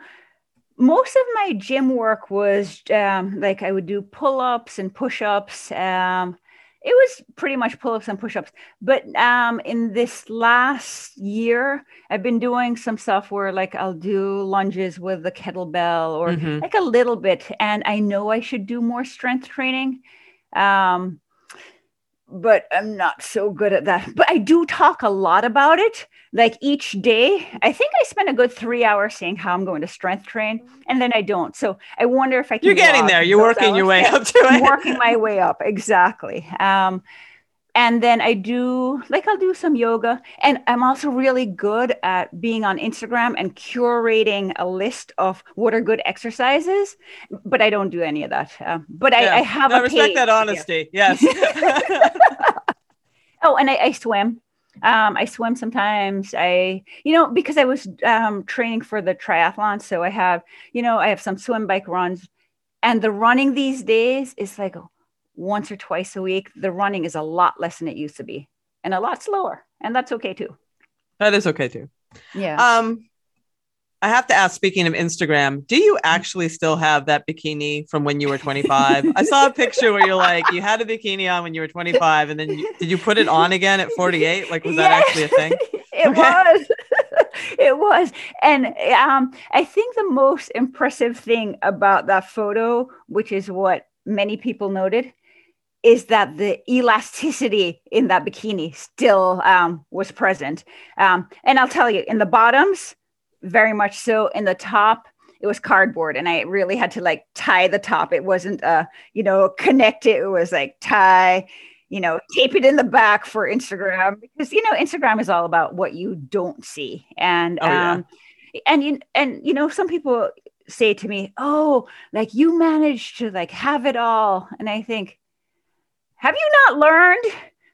Speaker 2: most of my gym work was um, like I would do pull-ups and push-ups. Um, it was pretty much pull-ups and push-ups. But um, in this last year, I've been doing some stuff where like I'll do lunges with the kettlebell or
Speaker 1: Mhm.
Speaker 2: like a little bit. And I know I should do more strength training. Um, but I'm not so good at that. But I do talk a lot about it. Like each day, I think I spend a good three hours saying how I'm going to strength train, and then I don't. So I wonder if I can.
Speaker 1: You're getting there. You're working your way
Speaker 2: Yeah,
Speaker 1: up to
Speaker 2: I'm
Speaker 1: it.
Speaker 2: working my way up exactly. Um, and then I do like I'll do some yoga, and I'm also really good at being on Instagram and curating a list of what are good exercises. But I don't do any of that. Um, but I,
Speaker 1: Yeah.
Speaker 2: I have
Speaker 1: No, I
Speaker 2: a
Speaker 1: respect
Speaker 2: page,
Speaker 1: that
Speaker 2: yeah.
Speaker 1: honesty. Yes. *laughs*
Speaker 2: Oh, and I, I swim. Um, I swim sometimes. I, you know, because I was um, training for the triathlon, so I have, you know, I have some swim bike runs, and the running these days is like once or twice a week. The running is a lot less than it used to be, and a lot slower, and that's okay too.
Speaker 1: that is okay too.
Speaker 2: Yeah.
Speaker 1: Um, I have to ask. Speaking of Instagram, do you actually still have that bikini from when you were 25? I saw a picture where you're like, you had a bikini on when you were 25, and then you, did you put it on again at 48? Like, was that actually a thing? *laughs*
Speaker 2: it
Speaker 1: Okay.
Speaker 2: was *laughs* it was and um i think the most impressive thing about that photo which is what many people noted is that the elasticity in that bikini still um, was present. Um, and i'll tell you in the bottoms very much so. In the top it was cardboard and i really had to like tie the top. It wasn't uh you know connect it. It was like tie you know, tape it in the back for Instagram because you know Instagram is all about what you don't see, and
Speaker 1: Oh, yeah.
Speaker 2: um, and you and you know some people say to me, "Oh, like you managed to like have it all," and I think, have you not learned?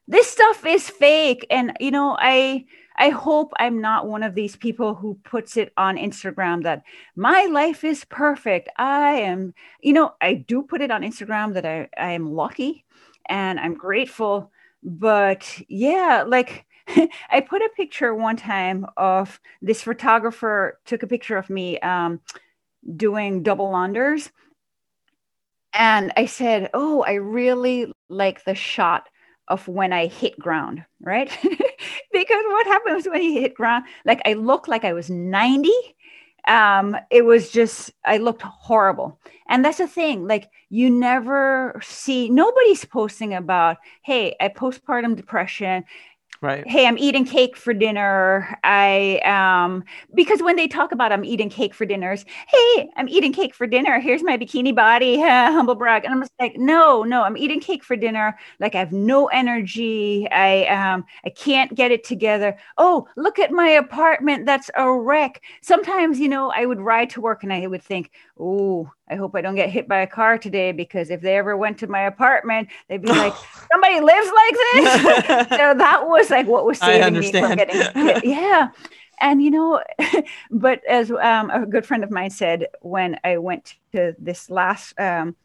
Speaker 2: This stuff is fake, and you know I. I hope I'm not one of these people who puts it on Instagram that my life is perfect. I am, you know, I do put it on Instagram that I, I am lucky and I'm grateful. But yeah, like *laughs* I put a picture one time of this photographer took a picture of me um, doing double unders. And I said, Oh, I really like the shot of when I hit ground, right? *laughs* because what happens when you hit ground? Like I look like I was 90 um it was just i looked horrible and that's the thing like you never see nobody's posting about hey i postpartum depression
Speaker 1: Right.
Speaker 2: hey i'm eating cake for dinner. I um because when they talk about i'm eating cake for dinners hey i'm eating cake for dinner. Here's my bikini body *laughs* humble brag. And i'm just like no no i'm eating cake for dinner. Like i have no energy. I um i can't get it together. Oh look at my apartment. That's a wreck. Sometimes you know i would ride to work and i would think oh I hope I don't get hit by a car today because if they ever went to my apartment, they'd be like, *sighs* somebody lives like this. *laughs* so that was like what was saving me from getting *laughs* hit. Yeah. And you know, *laughs* but as um, a good friend of mine said when I went to this last um,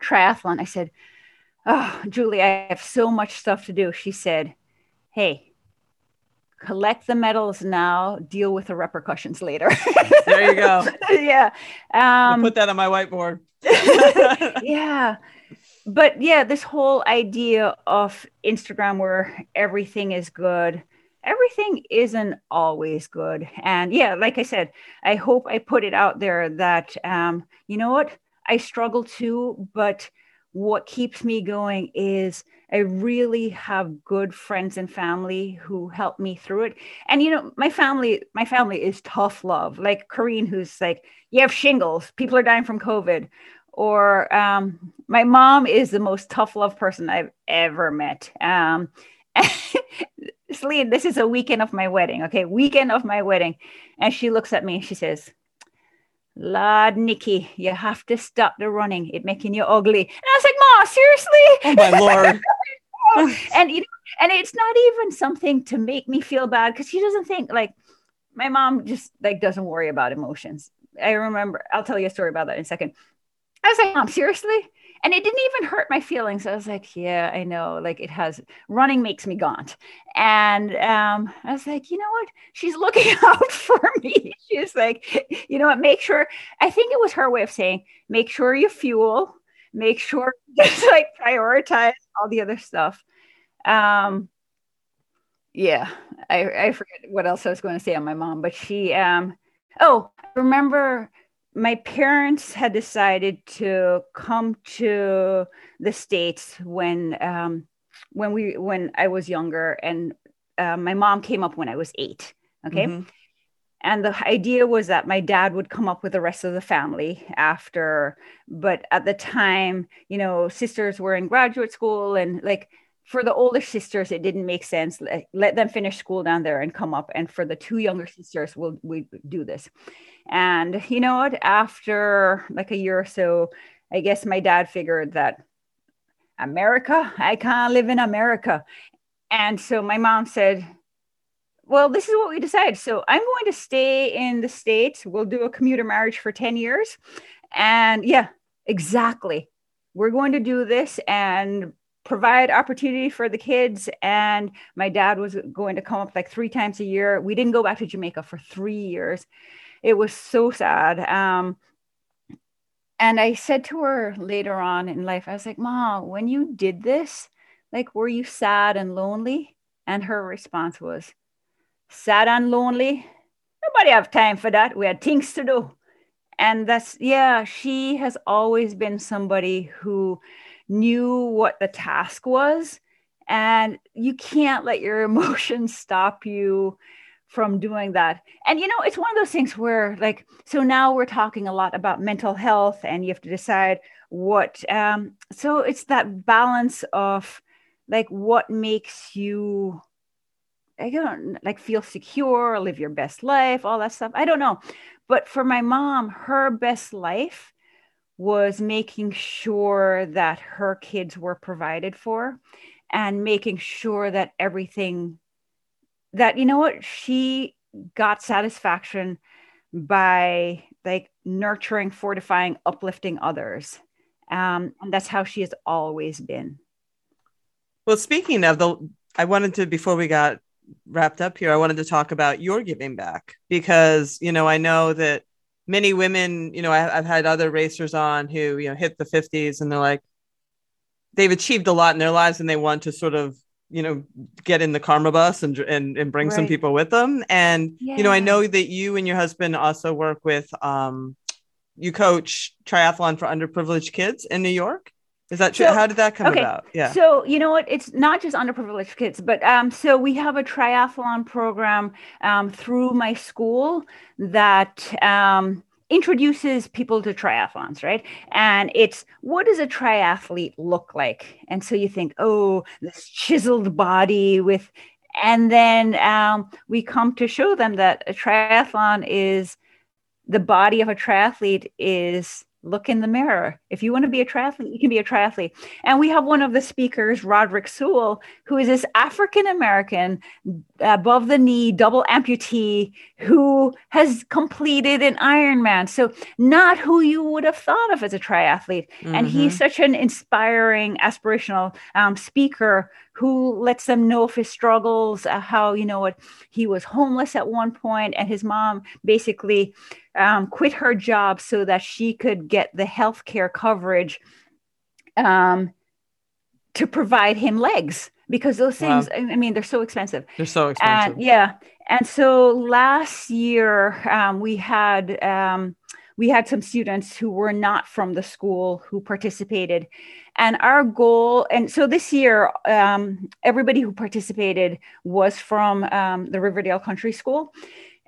Speaker 2: triathlon, I said, Oh, Julie, I have so much stuff to do. She said, Hey, collect the medals now, deal with the repercussions later. *laughs*
Speaker 1: there you go. *laughs*
Speaker 2: yeah. Um,
Speaker 1: put that on my whiteboard. *laughs*
Speaker 2: yeah. But yeah, this whole idea of Instagram where everything is good, everything isn't always good. And yeah, like I said, I hope I put it out there that, um, you know what? I struggle too, but what keeps me going is I really have good friends and family who help me through it. And you know, my family, my family is tough love. Like Corrine, who's like, you have shingles, people are dying from COVID. Or um, my mom is the most tough love person I've ever met. Um, *laughs* Selene, this is a weekend of my wedding. Okay, weekend of my wedding. And she looks at me and she says, Lord Nikki, you have to stop the running. It making you ugly. And I was like, Ma, seriously?
Speaker 1: Oh my *laughs* lord. *laughs*
Speaker 2: and you know, and it's not even something to make me feel bad because she doesn't think like my mom just like doesn't worry about emotions. I remember, I'll tell you a story about that in a second. I was like, Mom, seriously? and it didn't even hurt my feelings. I was like, yeah, I know. Like it has running makes me gaunt. And um, I was like, you know what? She's looking *laughs* out for me. She's like, you know what? Make sure. I think it was her way of saying, make sure you fuel, make sure *laughs* just like prioritize all the other stuff. Um, yeah, I, I forget what else I was going to say on my mom, but she, um, oh, I remember my parents had decided to come to the states when um, when we when I was younger, and uh, my mom came up when I was eight. Okay. Mm-hmm. And the idea was that my dad would come up with the rest of the family after, but at the time, you know, sisters were in graduate school and like for the older sisters, it didn't make sense. Let, let them finish school down there and come up. And for the two younger sisters, we'll we do this. And you know what? After like a year or so, I guess my dad figured that America, I can't live in America. And so my mom said, well, this is what we decided. So I'm going to stay in the States. We'll do a commuter marriage for 10 years. And yeah, exactly. We're going to do this and provide opportunity for the kids. And my dad was going to come up like three times a year. We didn't go back to Jamaica for three years it was so sad. Um, and I said to her later on in life, I was like, Mom, when you did this, like, were you sad and lonely? And her response was, sad and lonely. Nobody have time for that. We had things to do. And that's, yeah, she has always been somebody who knew what the task was. And you can't let your *laughs* emotions stop you from doing that. And you know, it's one of those things where like so now we're talking a lot about mental health and you have to decide what um so it's that balance of like what makes you I don't like feel secure, live your best life, all that stuff. I don't know. But for my mom, her best life was making sure that her kids were provided for and making sure that everything that you know what she got satisfaction by like nurturing fortifying uplifting others um, and that's how she has always been
Speaker 1: well speaking of the i wanted to before we got wrapped up here i wanted to talk about your giving back because you know i know that many women you know I, i've had other racers on who you know hit the 50s and they're like they've achieved a lot in their lives and they want to sort of you know get in the karma bus and and, and bring right. some people with them and yeah. you know i know that you and your husband also work with um you coach triathlon for underprivileged kids in new york is that true? So, How did that come okay. about?
Speaker 2: Yeah. So you know what? It's not just underprivileged kids, but um, so we have a triathlon program um, through my school that um, introduces people to triathlons, right? And it's what does a triathlete look like? And so you think, oh, this chiseled body with, and then um, we come to show them that a triathlon is the body of a triathlete is look in the mirror. If you want to be a triathlete, you can be a triathlete. And we have one of the speakers, Roderick Sewell, who is this African American, above the knee, double amputee, who has completed an Ironman. So, not who you would have thought of as a triathlete. Mm-hmm. And he's mm-hmm. such an inspiring, aspirational um, speaker who lets them know of his struggles, uh, how, you know, what he was homeless at one point, and his mom basically um, quit her job so that she could get the health care coverage um, to provide him legs because those things wow. i mean they're so expensive.
Speaker 1: They're so expensive.
Speaker 2: And, yeah. And so last year um, we had um, we had some students who were not from the school who participated. And our goal and so this year um, everybody who participated was from um, the riverdale country school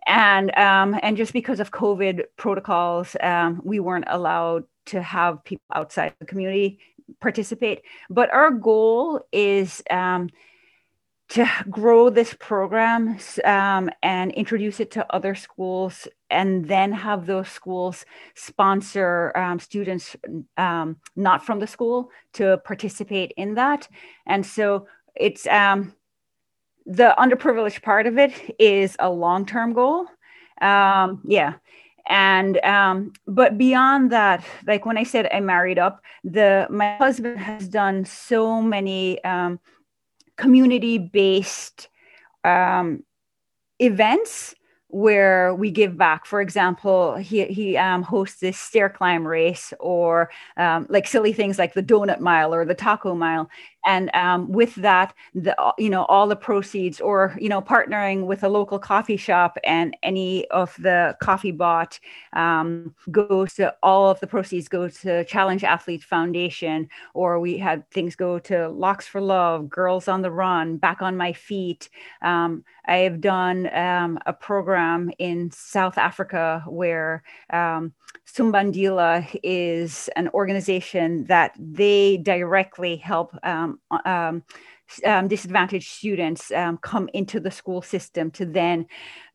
Speaker 2: and um, and just because of covid protocols um, we weren't allowed to have people outside the community participate. But our goal is um, to grow this program um, and introduce it to other schools and then have those schools sponsor um, students um, not from the school to participate in that. And so it's um, the underprivileged part of it is a long-term goal. Um, yeah. And um, but beyond that like when i said i married up the my husband has done so many um, community based um, events where we give back. For example, he, he um, hosts this stair climb race or um, like silly things like the donut mile or the taco mile and um, with that the you know all the proceeds or you know partnering with a local coffee shop and any of the coffee bought um, goes to all of the proceeds go to challenge athletes foundation or we had things go to locks for love girls on the run back on my feet. Um, i have done um, a program in south africa where um, Sumbandila is an organization that they directly help um, um, disadvantaged students um, come into the school system to then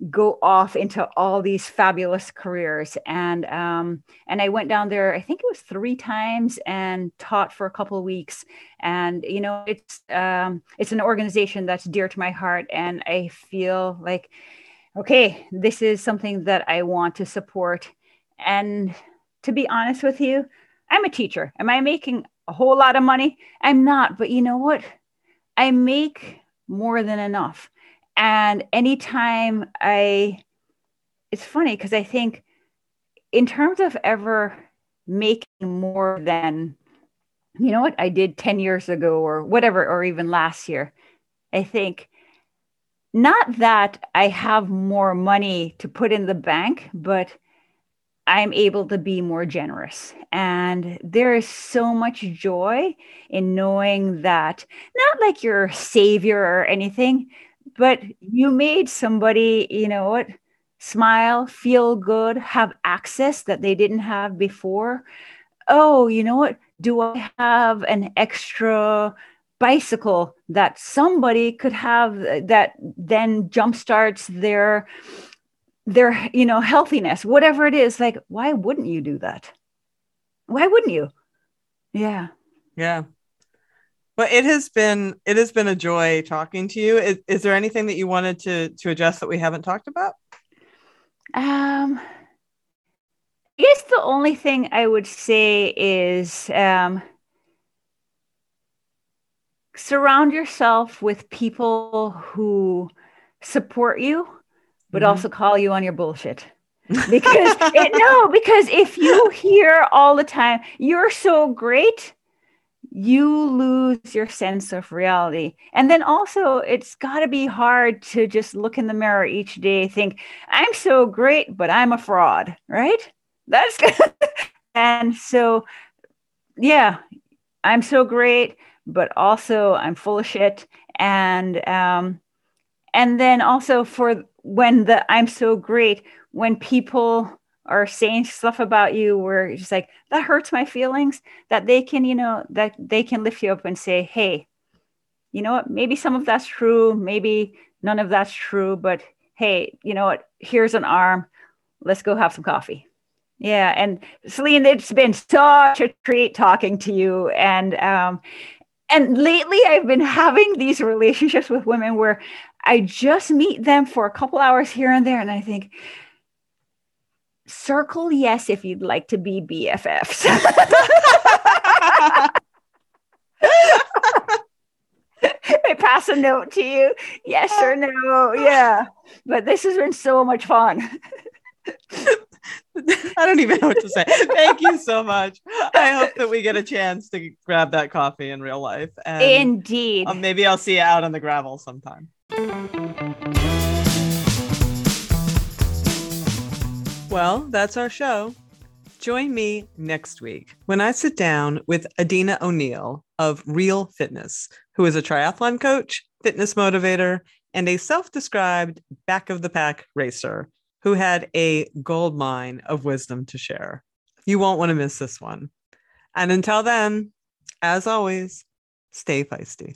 Speaker 2: go off into all these fabulous careers. And um, and I went down there, I think it was three times, and taught for a couple of weeks. And you know, it's um, it's an organization that's dear to my heart, and I feel like, okay, this is something that I want to support and to be honest with you, I'm a teacher. Am I making a whole lot of money? I'm not. But you know what? I make more than enough. And anytime I, it's funny because I think in terms of ever making more than, you know what, I did 10 years ago or whatever, or even last year, I think not that I have more money to put in the bank, but I'm able to be more generous. And there is so much joy in knowing that, not like you're a savior or anything, but you made somebody, you know what, smile, feel good, have access that they didn't have before. Oh, you know what? Do I have an extra bicycle that somebody could have uh, that then jumpstarts their their you know healthiness whatever it is like why wouldn't you do that? Why wouldn't you? Yeah.
Speaker 1: Yeah. But it has been it has been a joy talking to you. Is, is there anything that you wanted to to address that we haven't talked about?
Speaker 2: Um I guess the only thing I would say is um, surround yourself with people who support you but mm-hmm. also call you on your bullshit. *laughs* because it, no, because if you hear all the time, you're so great, you lose your sense of reality. And then also, it's got to be hard to just look in the mirror each day, think, I'm so great, but I'm a fraud, right? That's good. *laughs* and so, yeah, I'm so great, but also I'm full of shit. And, um, and then also for when the I'm so great, when people are saying stuff about you where it's like that hurts my feelings, that they can, you know, that they can lift you up and say, hey, you know what, maybe some of that's true, maybe none of that's true, but hey, you know what, here's an arm, let's go have some coffee. Yeah, and Selene, it's been such a treat talking to you. And um, and lately, I've been *laughs* having these relationships with women where I just meet them for a couple hours here and there, and I think, circle yes if you'd like to be BFFs. I *laughs* pass a note to you, yes or no. Yeah, but this has been so much fun. *laughs*
Speaker 1: I don't even know what to say. Thank you so much. I hope that we get a chance to grab that coffee in real life.
Speaker 2: And Indeed.
Speaker 1: Uh, maybe I'll see you out on the gravel sometime. Well, that's our show. Join me next week when I sit down with Adina O'Neill of Real Fitness, who is a triathlon coach, fitness motivator, and a self described back of the pack racer who had a gold mine of wisdom to share. You won't want to miss this one. And until then, as always, stay feisty.